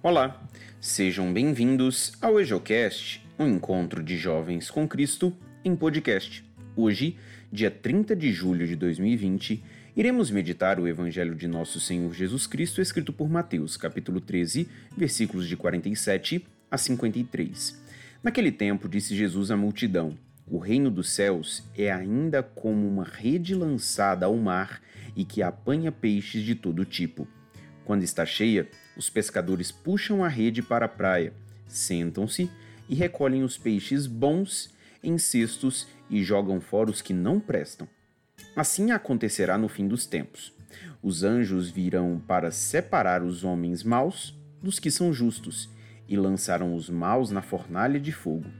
Olá, sejam bem-vindos ao EjoCast, um encontro de jovens com Cristo em podcast. Hoje, dia 30 de julho de 2020, iremos meditar o Evangelho de Nosso Senhor Jesus Cristo escrito por Mateus, capítulo 13, versículos de 47 a 53. Naquele tempo, disse Jesus à multidão: O reino dos céus é ainda como uma rede lançada ao mar e que apanha peixes de todo tipo. Quando está cheia, os pescadores puxam a rede para a praia, sentam-se e recolhem os peixes bons em cestos e jogam fora os que não prestam. Assim acontecerá no fim dos tempos. Os anjos virão para separar os homens maus dos que são justos e lançarão os maus na fornalha de fogo.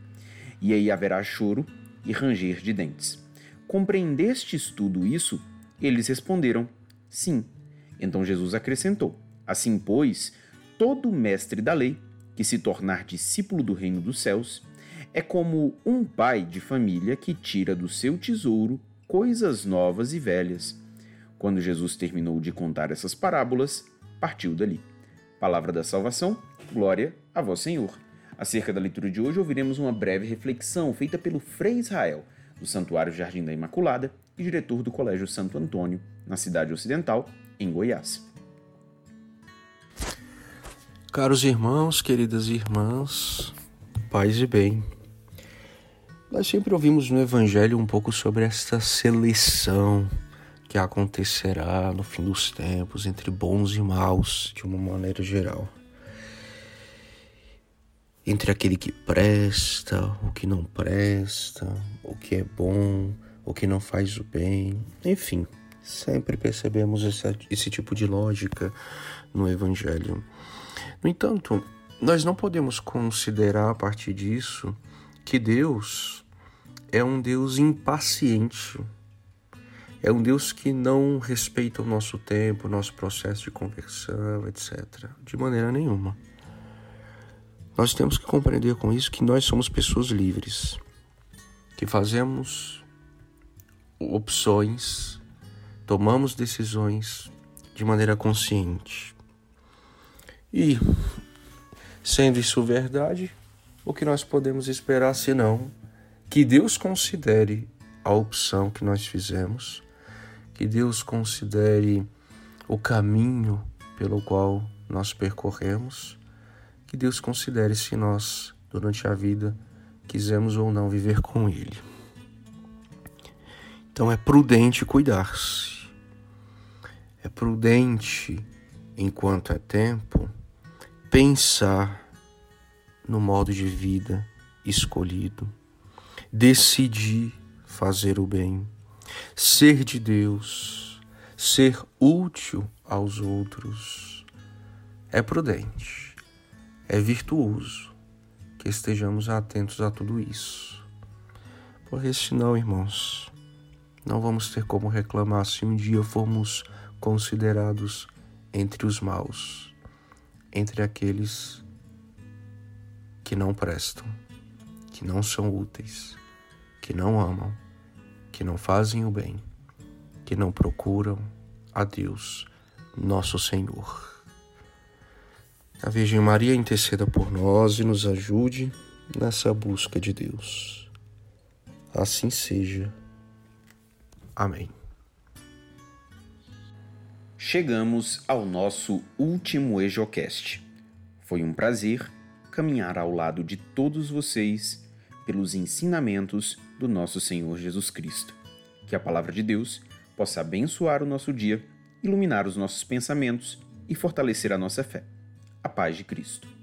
E aí haverá choro e ranger de dentes. Compreendestes tudo isso? Eles responderam: Sim. Então Jesus acrescentou: Assim, pois, todo mestre da lei, que se tornar discípulo do reino dos céus, é como um pai de família que tira do seu tesouro coisas novas e velhas. Quando Jesus terminou de contar essas parábolas, partiu dali. Palavra da salvação, glória a vós, Senhor. Acerca da leitura de hoje, ouviremos uma breve reflexão feita pelo Frei Israel, do Santuário Jardim da Imaculada e diretor do Colégio Santo Antônio, na cidade ocidental, em Goiás. Caros irmãos, queridas irmãs, paz e bem. Nós sempre ouvimos no Evangelho um pouco sobre esta seleção que acontecerá no fim dos tempos entre bons e maus, de uma maneira geral. Entre aquele que presta, o que não presta, o que é bom, o que não faz o bem, enfim, sempre percebemos esse, esse tipo de lógica no Evangelho. No entanto, nós não podemos considerar a partir disso que Deus é um Deus impaciente. É um Deus que não respeita o nosso tempo, o nosso processo de conversão, etc. De maneira nenhuma. Nós temos que compreender com isso que nós somos pessoas livres, que fazemos opções, tomamos decisões de maneira consciente. E, sendo isso verdade, o que nós podemos esperar senão que Deus considere a opção que nós fizemos, que Deus considere o caminho pelo qual nós percorremos, que Deus considere se nós, durante a vida, quisemos ou não viver com Ele. Então é prudente cuidar-se, prudente, enquanto é tempo, pensar no modo de vida escolhido, decidir fazer o bem, ser de Deus, ser útil aos outros. É prudente, é virtuoso que estejamos atentos a tudo isso. Porque senão, irmãos, não vamos ter como reclamar se um dia formos considerados entre os maus, entre aqueles que não prestam, que não são úteis, que não amam, que não fazem o bem, que não procuram a Deus, nosso Senhor. A Virgem Maria interceda por nós e nos ajude nessa busca de Deus. Assim seja. Amém. Chegamos ao nosso último EjoCast. Foi um prazer caminhar ao lado de todos vocês pelos ensinamentos do nosso Senhor Jesus Cristo. Que a palavra de Deus possa abençoar o nosso dia, iluminar os nossos pensamentos e fortalecer a nossa fé. A paz de Cristo.